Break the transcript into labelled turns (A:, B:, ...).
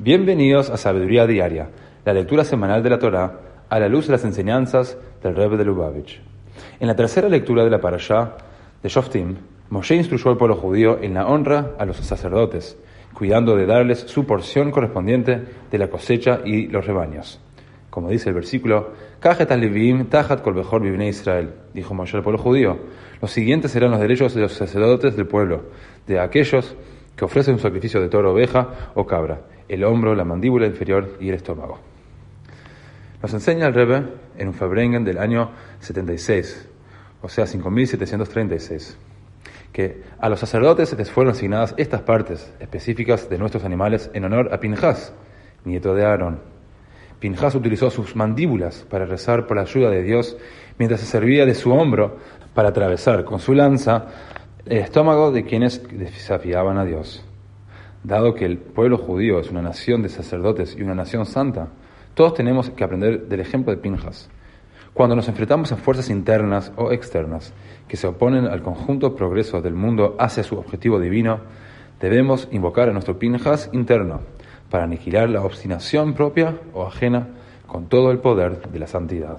A: Bienvenidos a Sabiduría Diaria, la lectura semanal de la Torá a la luz de las enseñanzas del Rebbe de Lubavitch. En la tercera lectura de la Parashá de Shoftim, Moshe instruyó al pueblo judío en la honra a los sacerdotes, cuidando de darles su porción correspondiente de la cosecha y los rebaños. Como dice el versículo, tajat kol Israel, dijo Moshe al pueblo judío. Los siguientes serán los derechos de los sacerdotes del pueblo, de aquellos que ofrecen un sacrificio de toro, oveja o cabra, el hombro, la mandíbula inferior y el estómago. Nos enseña el Rebbe en un Fabrengen del año 76, o sea, 5736, que a los sacerdotes les fueron asignadas estas partes específicas de nuestros animales en honor a Pinjas, nieto de Aarón. Pinjas utilizó sus mandíbulas para rezar por la ayuda de Dios mientras se servía de su hombro para atravesar con su lanza estómago de quienes desafiaban a Dios. Dado que el pueblo judío es una nación de sacerdotes y una nación santa, todos tenemos que aprender del ejemplo de Pinjas. Cuando nos enfrentamos a fuerzas internas o externas que se oponen al conjunto progreso del mundo hacia su objetivo divino, debemos invocar a nuestro Pinjas interno para aniquilar la obstinación propia o ajena con todo el poder de la santidad.